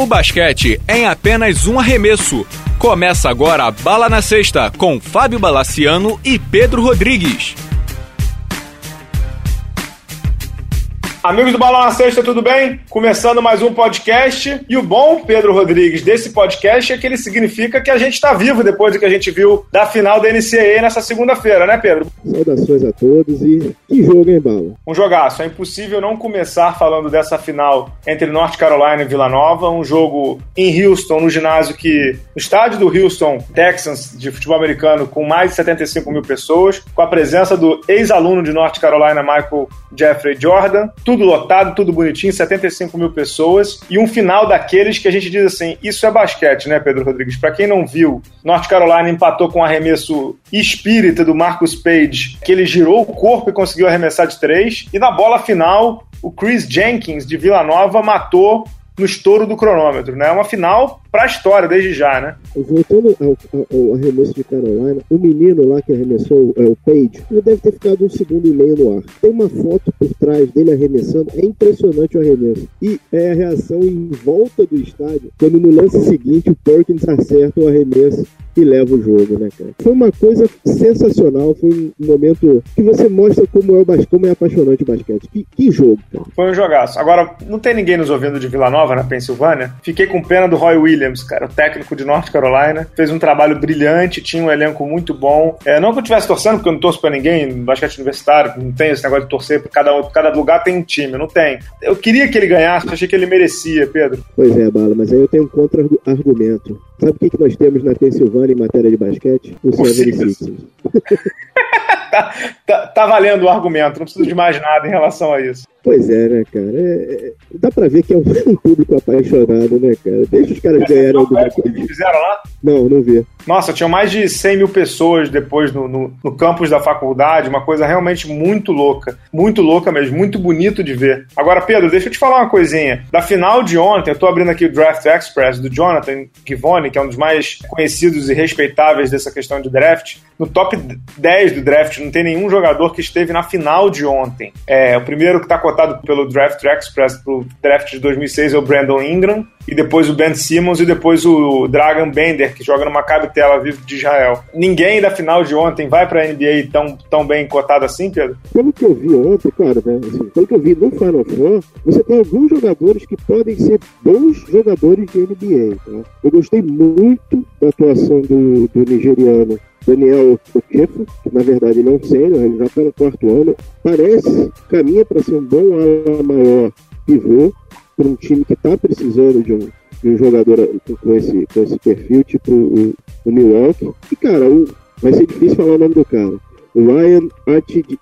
O basquete é em apenas um arremesso. Começa agora a Bala na Sexta com Fábio Balaciano e Pedro Rodrigues. Amigos do Balão na Sexta, tudo bem? Começando mais um podcast. E o bom, Pedro Rodrigues, desse podcast é que ele significa que a gente está vivo depois do que a gente viu da final da NCAA nessa segunda-feira, né, Pedro? Saudações a todos e que jogo, hein, Bala? Um jogaço. É impossível não começar falando dessa final entre North Carolina e Vila Nova, um jogo em Houston, no ginásio que. no estádio do Houston Texans de futebol americano, com mais de 75 mil pessoas, com a presença do ex-aluno de North Carolina, Michael Jeffrey Jordan tudo lotado, tudo bonitinho, 75 mil pessoas, e um final daqueles que a gente diz assim: isso é basquete, né, Pedro Rodrigues? Para quem não viu, North Carolina empatou com um arremesso espírita do Marcus Page, que ele girou o corpo e conseguiu arremessar de três, e na bola final, o Chris Jenkins de Vila Nova matou no estouro do cronômetro, né? Uma final pra história desde já, né? Voltando ao, ao, ao, arremesso de Carolina, o menino lá que arremessou, é, o Page, ele deve ter ficado um segundo e meio no ar. Tem uma foto por trás dele arremessando, é impressionante o arremesso. E é a reação em volta do estádio, quando no lance seguinte o Perkins acerta o arremesso e leva o jogo, né, cara? Foi uma coisa sensacional, foi um momento que você mostra como é, o como é apaixonante o basquete. Que, que jogo, cara. Foi um jogaço. Agora, não tem ninguém nos ouvindo de Vila Nova, na Pensilvânia. Fiquei com pena do Roy Williams, cara, o técnico de North Carolina. Fez um trabalho brilhante, tinha um elenco muito bom. É, não que eu estivesse torcendo, porque eu não torço pra ninguém no basquete universitário, não tem esse negócio de torcer, cada, cada lugar tem um time, não tem. Eu queria que ele ganhasse, achei que ele merecia, Pedro. Pois é, Bala, mas aí eu tenho um contra-argumento. Sabe o que, que nós temos na Pensilvânia em matéria de basquete? O, o Sixers. tá, tá, tá, valendo o argumento, não preciso de mais nada em relação a isso. Pois é, né, cara? É, é, dá pra ver que é um, um, público apaixonado, né, cara? Deixa os caras ganharem alguma coisa. fizeram lá? Não, não vi. Nossa, tinham mais de 100 mil pessoas depois no, no, no, campus da faculdade, uma coisa realmente muito louca. Muito louca mesmo, muito bonito de ver. Agora, Pedro, deixa eu te falar uma coisinha. Da final de ontem, eu tô abrindo aqui o Draft Express do Jonathan Givone, que é um dos mais conhecidos e respeitáveis dessa questão de draft. No top 10 do draft, não tem nenhum jogador que esteve na final de ontem. É, o primeiro que tá cotado pelo Draft Express pro draft de 2006 é o Brandon Ingram, e depois o Ben Simmons e depois o Dragan Bender, que joga no Maccabi Tel Aviv de Israel. Ninguém da final de ontem vai pra NBA tão, tão bem cotado assim, Pedro? Pelo que eu vi ontem, cara, né, assim, pelo que eu vi no Final Four, você tem alguns jogadores que podem ser bons jogadores de NBA. Tá? Eu gostei muito da atuação do, do nigeriano Daniel Okefo, que na verdade não é sênior, ele já está no quarto ano. Parece, caminha para ser um bom ala maior pivô para um time que está precisando de um, de um jogador com esse, com esse perfil, tipo o, o Milwaukee. E, cara, o, vai ser difícil falar o nome do cara. Ryan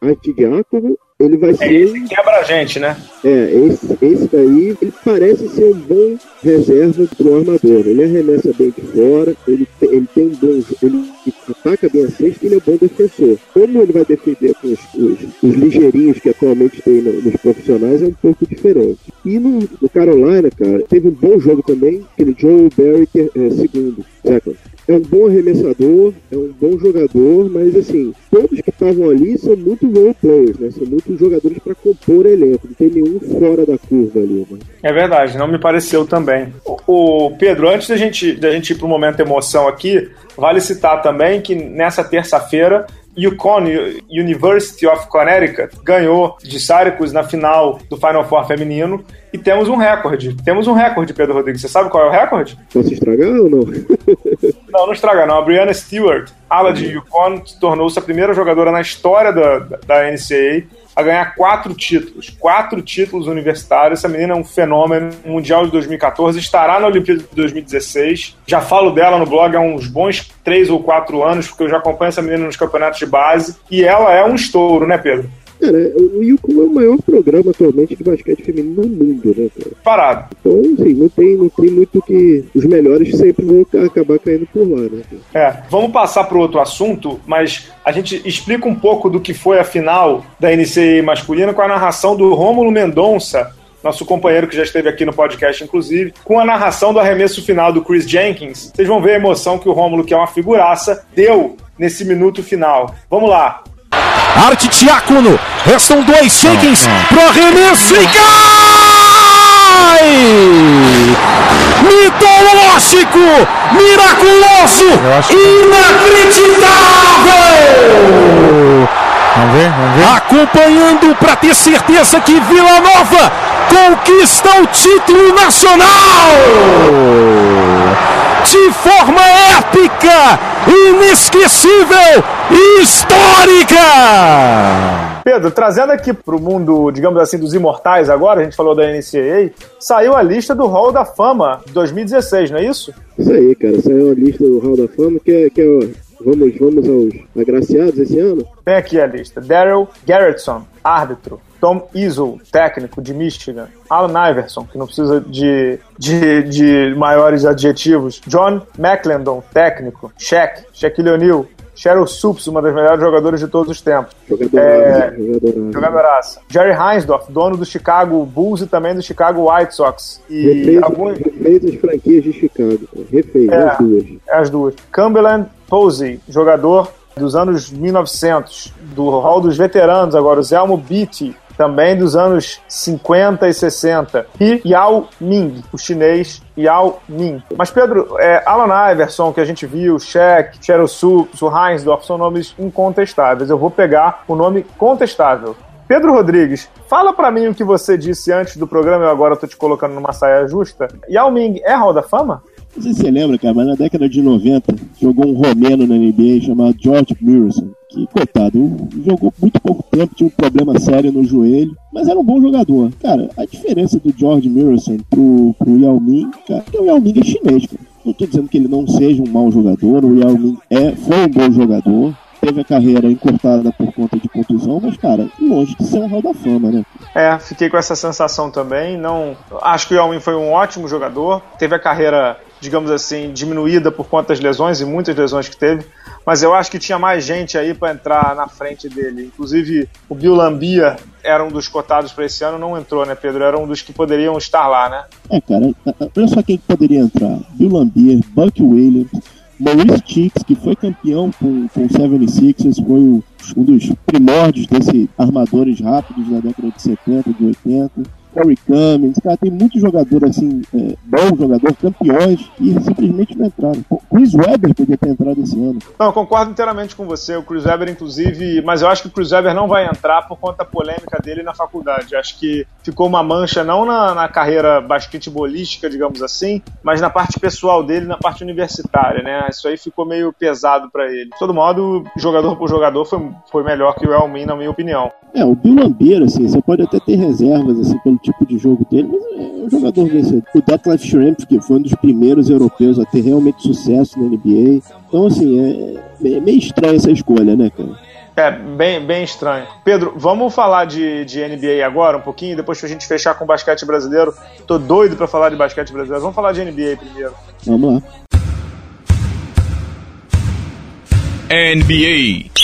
Artidiakovo ele vai é ser. Esse quebra a gente, né? É, esse, esse daí, ele parece ser um bom reserva pro armador. Ele arremessa bem de fora, ele, ele tem um bom. Ele ataca bem a cesta e ele é um bom defensor. Como ele vai defender com os, os, os ligeirinhos que atualmente tem no, nos profissionais é um pouco diferente. E no, no, Carolina, cara, teve um bom jogo também, aquele Joe Barry, que é, é segundo, second é um bom arremessador, é um bom jogador, mas assim, todos que estavam ali são muito role players, né? São jogadores para compor elenco, não tem nenhum fora da curva ali, mano. É verdade, não me pareceu também. O, o Pedro, antes da gente, da gente ir pro momento emoção aqui, vale citar também que nessa terça-feira Yukon University of Connecticut ganhou de Syracuse na final do Final Four feminino e temos um recorde. Temos um recorde, Pedro Rodrigues. Você sabe qual é o recorde? Posso estragar ou não? não, não estraga não. A Brianna Stewart, ala de Yukon, tornou-se a primeira jogadora na história da, da NCAA a ganhar quatro títulos, quatro títulos universitários. Essa menina é um fenômeno. Mundial de 2014 estará na Olimpíada de 2016. Já falo dela no blog há uns bons três ou quatro anos, porque eu já acompanho essa menina nos campeonatos de base. E ela é um estouro, né, Pedro? Cara, o Yukon é o maior programa atualmente de basquete feminino no mundo, né, cara? Parado. Então, assim, não tem, não tem muito que. Os melhores sempre vão acabar caindo por lá, né? Cara? É, vamos passar para outro assunto, mas a gente explica um pouco do que foi a final da NCAA masculina com a narração do Rômulo Mendonça, nosso companheiro que já esteve aqui no podcast, inclusive, com a narração do arremesso final do Chris Jenkins. Vocês vão ver a emoção que o Rômulo, que é uma figuraça, deu nesse minuto final. Vamos lá. Arte Tiacono. Restam dois. Jenkins pro arremesso e vai! Mitológico, miraculoso, inacreditável! Vamos ver, vamos ver. Acompanhando para ter certeza que Vila Nova conquista o título nacional! De forma épica, inesquecível e histórica! Pedro, trazendo aqui pro mundo, digamos assim, dos imortais agora, a gente falou da NCAA, saiu a lista do Hall da Fama 2016, não é isso? Isso aí, cara. Saiu a lista do Hall da Fama, que é, que é Vamos, vamos aos agraciados esse ano? Tem aqui a lista. Daryl Garrettson, árbitro. Tom Izzo, técnico de Michigan. Alan Iverson, que não precisa de, de, de maiores adjetivos. John McClendon, técnico. Shaq, Shaquille O'Neal. Cheryl Supes, uma das melhores jogadoras de todos os tempos. Jogadoraça, é, jogadoraça. Jerry Heinsdorf, dono do Chicago Bulls e também do Chicago White Sox. E refez, alguns... refez as franquias de Chicago. Refez, É. as duas. as duas. Cumberland Posey, jogador dos anos 1900, do hall dos veteranos agora, o Zelmo Beatty, também dos anos 50 e 60. E Yao Ming, o chinês Yao Ming. Mas, Pedro, é, Alan Iverson, que a gente viu, Shaq, o Heinsdorf, são nomes incontestáveis. Eu vou pegar o nome contestável. Pedro Rodrigues, fala pra mim o que você disse antes do programa, eu agora tô te colocando numa saia justa. Yao Ming é Hall da Fama? Não sei se você lembra, cara, mas na década de 90 jogou um romeno na NBA chamado George Murison, que, coitado, jogou muito pouco tempo, tinha um problema sério no joelho, mas era um bom jogador. Cara, a diferença do George Murison pro, pro Yao Ming, cara, é que o Yao Ming é chinês, cara. Não tô dizendo que ele não seja um mau jogador, o Yao Ming é, foi um bom jogador, teve a carreira encurtada por conta de contusão, mas, cara, longe de ser um hall da fama, né? É, fiquei com essa sensação também. Não, acho que o Yao Ming foi um ótimo jogador. Teve a carreira, digamos assim, diminuída por conta das lesões e muitas lesões que teve. Mas eu acho que tinha mais gente aí para entrar na frente dele. Inclusive o Bill Lambia era um dos cotados para esse ano, não entrou, né, Pedro? Era um dos que poderiam estar lá, né? É, cara, olha só quem que poderia entrar: Bill Lambier, Buck Williams, Maurice Cheeks, que foi campeão com, com o 76ers, foi um dos primórdios desses armadores rápidos da década de 70, de 80. Corey Cummings, cara, tem muitos jogadores assim, é, bons jogadores, campeões, e simplesmente não entraram. O Chris Webber podia ter entrado esse ano. Não, eu concordo inteiramente com você. O Chris Webber, inclusive, mas eu acho que o Chris Webber não vai entrar por conta da polêmica dele na faculdade. Acho que ficou uma mancha não na, na carreira basquetebolística, digamos assim, mas na parte pessoal dele, na parte universitária, né? Isso aí ficou meio pesado para ele. De todo modo, jogador por jogador foi, foi melhor que o Elmin, na minha opinião. É, o Bill Lambier, assim, você pode até ter reservas, assim, pelo tipo de jogo dele, mas é um jogador vencedor. O Detlef Schrempf, que foi um dos primeiros europeus a ter realmente sucesso na NBA. Então, assim, é, é meio estranha essa escolha, né, cara? É, bem, bem estranho. Pedro, vamos falar de, de NBA agora um pouquinho, depois pra gente fechar com o basquete brasileiro. Tô doido pra falar de basquete brasileiro. Vamos falar de NBA primeiro. Vamos lá. NBA.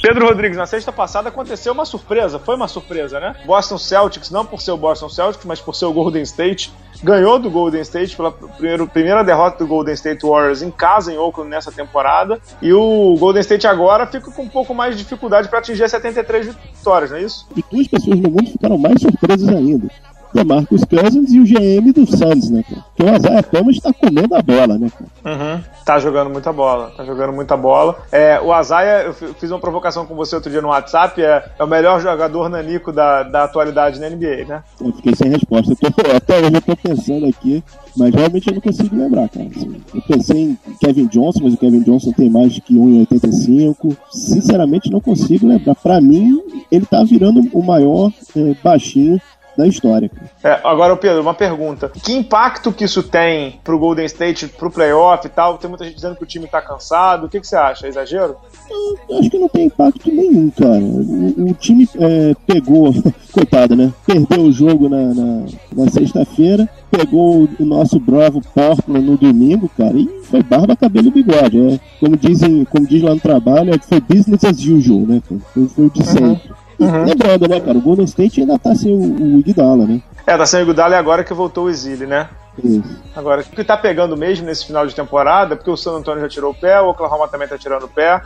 Pedro Rodrigues, na sexta passada aconteceu uma surpresa, foi uma surpresa, né? Boston Celtics, não por ser o Boston Celtics, mas por ser o Golden State, ganhou do Golden State pela primeiro, primeira derrota do Golden State Warriors em casa em Oakland nessa temporada. E o Golden State agora fica com um pouco mais de dificuldade para atingir as 73 vitórias, não é isso? E duas pessoas no mundo ficaram mais surpresas ainda. Demarcus Cousins e o GM do Suns, né, cara? Que o Isaiah Thomas tá comendo a bola, né, cara? Uhum. Tá jogando muita bola, tá jogando muita bola. É, o Azaia, eu fiz uma provocação com você outro dia no WhatsApp, é, é o melhor jogador nanico da, da atualidade na NBA, né? Eu fiquei sem resposta. Eu tô, até hoje eu tô pensando aqui, mas realmente eu não consigo lembrar, cara. Assim, eu pensei em Kevin Johnson, mas o Kevin Johnson tem mais que 1,85. Sinceramente, não consigo lembrar. Pra mim, ele tá virando o maior é, baixinho da história. É, agora, Pedro, uma pergunta. Que impacto que isso tem pro Golden State, pro playoff e tal? Tem muita gente dizendo que o time tá cansado. O que, que você acha? É exagero? Eu acho que não tem impacto nenhum, cara. O, o time é, pegou, coitado, né? Perdeu o jogo na, na, na sexta-feira, pegou o nosso bravo Portland no domingo, cara, e foi barba, cabelo e bigode. É, como, dizem, como diz lá no trabalho, é, foi business as usual, né? Foi, foi o de sempre. Uhum. Lembrando, né, cara, o Golden State ainda tá sem o, o Iguodala, né? É, tá sem o Iguodala e agora que voltou o Exílio, né? Isso. Agora, o que tá pegando mesmo nesse final de temporada, porque o San Antonio já tirou o pé, o Oklahoma também tá tirando o pé,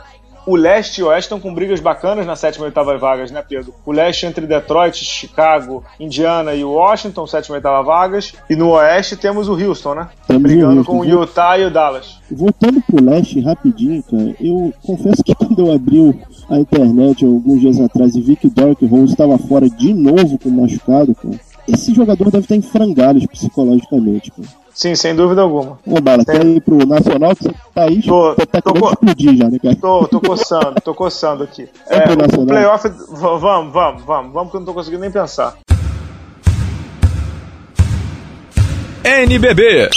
o leste e o oeste estão com brigas bacanas na sétima e oitava vagas, né, Pedro? O leste entre Detroit, Chicago, Indiana e Washington, sétima e oitava vagas. E no oeste temos o Houston, né? Temos Brigando Houston. com o Utah e o Dallas. Voltando pro leste rapidinho, cara, eu confesso que quando eu abri o- a internet alguns dias atrás e vi que o Derrick Rose estava fora de novo com machucado, cara, esse jogador deve estar em frangalhos psicologicamente, cara. Sim, sem dúvida alguma. Ô, Bala, quer ir pro Nacional que você tá aí, Tô- tá tô co- explodir já, né, cara? Tô, tô coçando, tô coçando aqui. É É, pro o Nacional. playoff. Vamos, vamos, vamos, vamos, que eu não tô conseguindo nem pensar. NBB.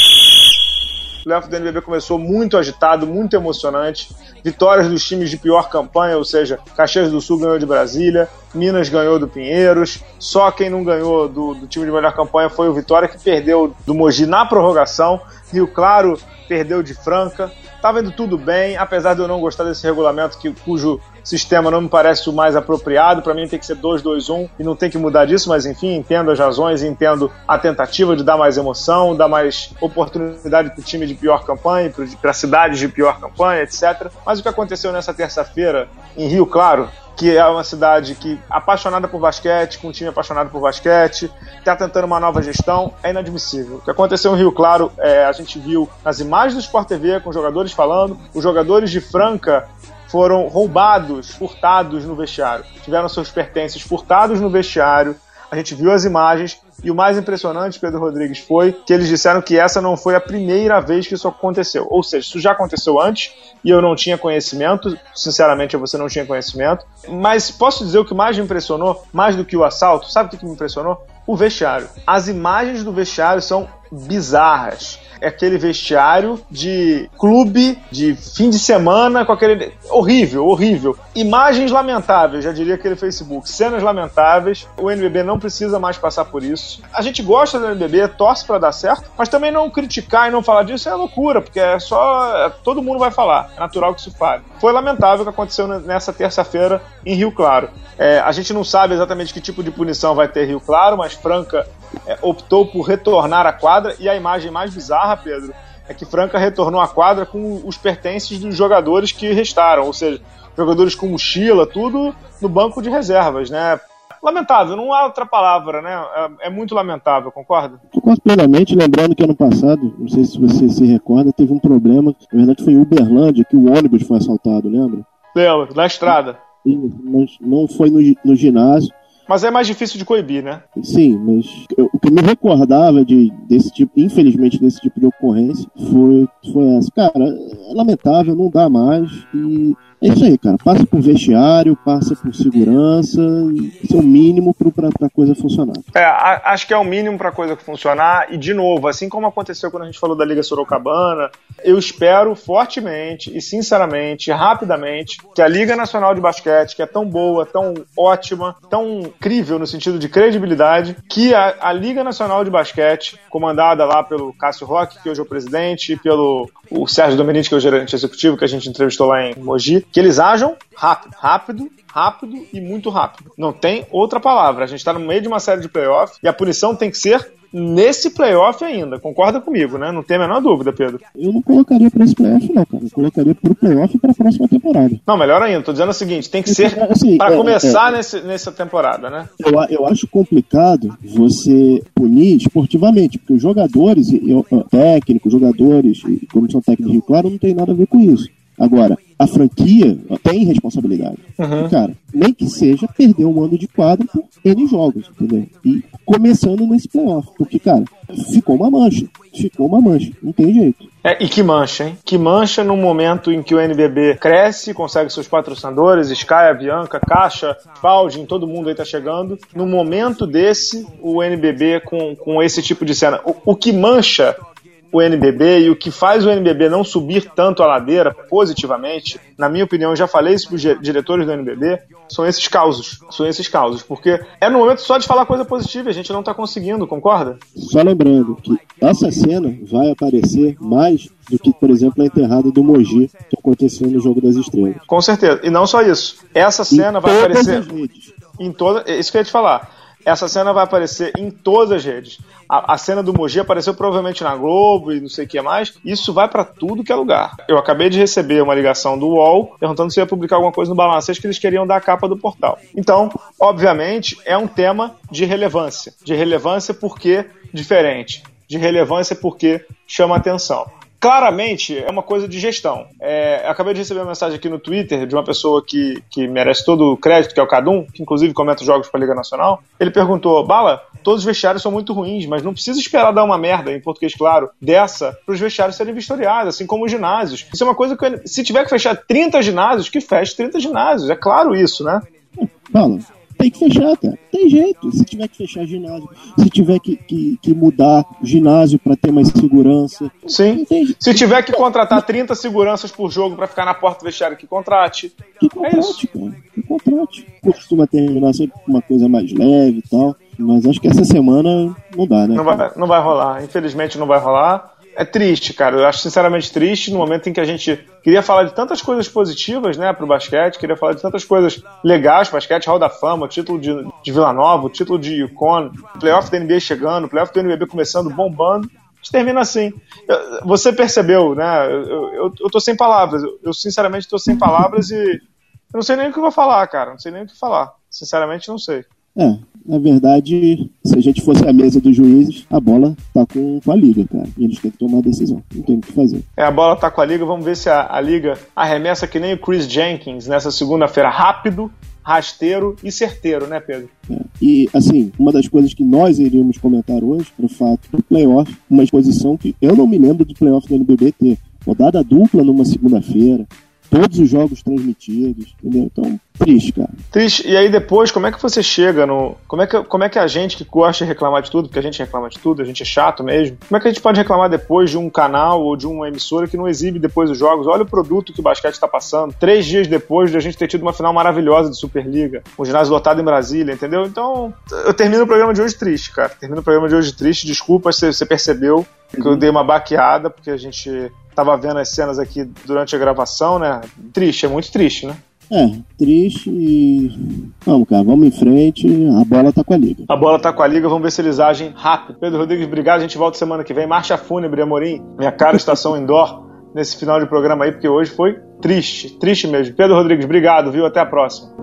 O playoff do NBB começou muito agitado, muito emocionante. Vitórias dos times de pior campanha, ou seja, Caxias do Sul ganhou de Brasília, Minas ganhou do Pinheiros. Só quem não ganhou do, do time de melhor campanha foi o Vitória, que perdeu do Mogi na prorrogação. Rio Claro perdeu de Franca. Tava indo tudo bem, apesar de eu não gostar desse regulamento, que, cujo sistema não me parece o mais apropriado. Para mim tem que ser 2-2-1 e não tem que mudar disso, mas enfim, entendo as razões, entendo a tentativa de dar mais emoção, dar mais oportunidade para o time de pior campanha, para cidades de pior campanha, etc. Mas o que aconteceu nessa terça-feira em Rio Claro que é uma cidade que apaixonada por basquete, com um time apaixonado por basquete, está tentando uma nova gestão, é inadmissível. O que aconteceu em Rio Claro, é, a gente viu nas imagens do Sport TV, com os jogadores falando, os jogadores de Franca foram roubados, furtados no vestiário. Tiveram seus pertences furtados no vestiário. A gente viu as imagens e o mais impressionante, Pedro Rodrigues, foi que eles disseram que essa não foi a primeira vez que isso aconteceu. Ou seja, isso já aconteceu antes e eu não tinha conhecimento. Sinceramente, você não tinha conhecimento. Mas posso dizer o que mais me impressionou, mais do que o assalto? Sabe o que me impressionou? O vestiário. As imagens do vestiário são bizarras é aquele vestiário de clube de fim de semana com aquele. horrível, horrível. Imagens lamentáveis, já diria aquele Facebook. Cenas lamentáveis. O NBB não precisa mais passar por isso. A gente gosta do NBB, torce para dar certo, mas também não criticar e não falar disso é loucura, porque é só. todo mundo vai falar. É natural que se fale. Foi lamentável o que aconteceu nessa terça-feira em Rio Claro. É, a gente não sabe exatamente que tipo de punição vai ter Rio Claro, mas Franca é, optou por retornar à quadra e a imagem mais bizarra, Pedro, é que Franca retornou à quadra com os pertences dos jogadores que restaram, ou seja, jogadores com mochila, tudo no banco de reservas, né? Lamentável, não há outra palavra, né? É, é muito lamentável, concorda? Concordo plenamente, lembrando que ano passado, não sei se você se recorda, teve um problema, na verdade foi em Uberlândia, que o ônibus foi assaltado, lembra? Lembro, na estrada. Mas não foi no, no ginásio. Mas é mais difícil de coibir, né? Sim, mas eu, o que me recordava de, desse tipo, infelizmente, desse tipo de ocorrência foi, foi essa. Cara, é lamentável, não dá mais. E é isso aí, cara. Passa por vestiário, passa por segurança. Isso é o mínimo para a coisa funcionar. É, a, acho que é o mínimo para a coisa funcionar. E, de novo, assim como aconteceu quando a gente falou da Liga Sorocabana, eu espero fortemente e sinceramente, rapidamente, que a Liga Nacional de Basquete, que é tão boa, tão ótima, tão incrível no sentido de credibilidade, que a, a Liga Nacional de Basquete, comandada lá pelo Cássio Roque, que hoje é o presidente, e pelo o Sérgio Domenici, que é o gerente executivo, que a gente entrevistou lá em Mogi, que eles ajam rápido, rápido, rápido e muito rápido. Não tem outra palavra. A gente está no meio de uma série de playoffs e a punição tem que ser nesse playoff ainda. Concorda comigo, né? Não tem a menor dúvida, Pedro. Eu não colocaria para esse playoff, não, cara. Eu colocaria para o playoff e para a próxima temporada. Não, melhor ainda. Tô dizendo o seguinte: tem que ser Assim, para é, começar é. Nesse, nessa temporada, né? Eu, eu acho complicado você punir esportivamente, porque os jogadores, eu, técnicos, jogadores e comissão técnica Rio Claro não tem nada a ver com isso. Agora, a franquia tem responsabilidade. Uhum. Cara, nem que seja perder um ano de quadro por N jogos, entendeu? E começando nesse playoff. Porque, cara, ficou uma mancha. Ficou uma mancha. Não tem jeito. É, e que mancha, hein? Que mancha num momento em que o NBB cresce, consegue seus patrocinadores, Sky, Avianca, Caixa, Spalding, todo mundo aí tá chegando. No momento desse, o NBB com, com esse tipo de cena. O, o que mancha o NBB e o que faz o NBB não subir tanto a ladeira positivamente, na minha opinião, eu já falei isso para os diretores do NBB, são esses causos. São esses causos. Porque é no momento só de falar coisa positiva, a gente não está conseguindo, concorda? Só lembrando que essa cena vai aparecer mais do que, por exemplo, a enterrada do Mogi que aconteceu no Jogo das Estrelas. Com certeza. E não só isso. Essa cena em vai aparecer em toda. Isso que eu ia te falar. Essa cena vai aparecer em todas as redes. A, a cena do Mogi apareceu provavelmente na Globo e não sei o que mais. Isso vai para tudo que é lugar. Eu acabei de receber uma ligação do UOL perguntando se ia publicar alguma coisa no Balancês que eles queriam dar a capa do portal. Então, obviamente, é um tema de relevância. De relevância porque diferente. De relevância porque chama atenção claramente é uma coisa de gestão. É, acabei de receber uma mensagem aqui no Twitter de uma pessoa que, que merece todo o crédito, que é o Cadum, que inclusive comenta os jogos para a Liga Nacional. Ele perguntou: Bala, todos os vestiários são muito ruins, mas não precisa esperar dar uma merda, em português claro, dessa para os vestiários serem vistoriados, assim como os ginásios. Isso é uma coisa que, se tiver que fechar 30 ginásios, que feche 30 ginásios. É claro isso, né? Bala, tem que fechar, cara. Tem jeito. Se tiver que fechar ginásio, se tiver que, que, que mudar ginásio para ter mais segurança. Sim. Se tiver que contratar 30 seguranças por jogo para ficar na porta do vestiário, que contrate. Que contrate, é cara. Que contrate. Costuma terminar sempre com uma coisa mais leve e tal. Mas acho que essa semana não dá, né? Não vai, não vai rolar. Infelizmente não vai rolar é triste, cara. Eu acho sinceramente triste no momento em que a gente queria falar de tantas coisas positivas, né, pro basquete, queria falar de tantas coisas legais basquete, Hall da Fama, título de, de Vila Nova, título de Yukon, playoff da NBA chegando, playoff do NBB começando, bombando. A gente termina assim. Você percebeu, né? Eu, eu, eu tô sem palavras. Eu, eu sinceramente tô sem palavras e eu não sei nem o que eu vou falar, cara. Não sei nem o que falar. Sinceramente, não sei. É, na verdade, se a gente fosse a mesa dos juízes, a bola tá com, com a liga, cara. E eles têm que tomar a decisão. Não tem o que fazer. É, a bola tá com a liga. Vamos ver se a, a liga arremessa que nem o Chris Jenkins nessa segunda-feira. Rápido, rasteiro e certeiro, né, Pedro? É. E, assim, uma das coisas que nós iríamos comentar hoje, o fato do playoff, uma exposição que eu não me lembro do playoff do NBB ter. Rodada dupla numa segunda-feira, todos os jogos transmitidos, entendeu? Então, triste, cara. Triste. E aí depois, como é que você chega no. Como é que, como é que a gente que gosta de reclamar de tudo, porque a gente reclama de tudo, a gente é chato mesmo, como é que a gente pode reclamar depois de um canal ou de uma emissora que não exibe depois os jogos? Olha o produto que o basquete está passando. Três dias depois de a gente ter tido uma final maravilhosa de Superliga, um ginásio lotado em Brasília, entendeu? Então, eu termino o programa de hoje triste, cara. Termino o programa de hoje triste. Desculpa se você percebeu que eu dei uma baqueada, porque a gente tava vendo as cenas aqui durante a gravação, né? Triste, é muito triste, né? É, triste e. Vamos, cara, vamos em frente. A bola tá com a liga. A bola tá com a liga, vamos ver se eles agem rápido. Pedro Rodrigues, obrigado. A gente volta semana que vem. Marcha fúnebre, Amorim. Minha cara, estação indoor nesse final de programa aí, porque hoje foi triste, triste mesmo. Pedro Rodrigues, obrigado, viu? Até a próxima.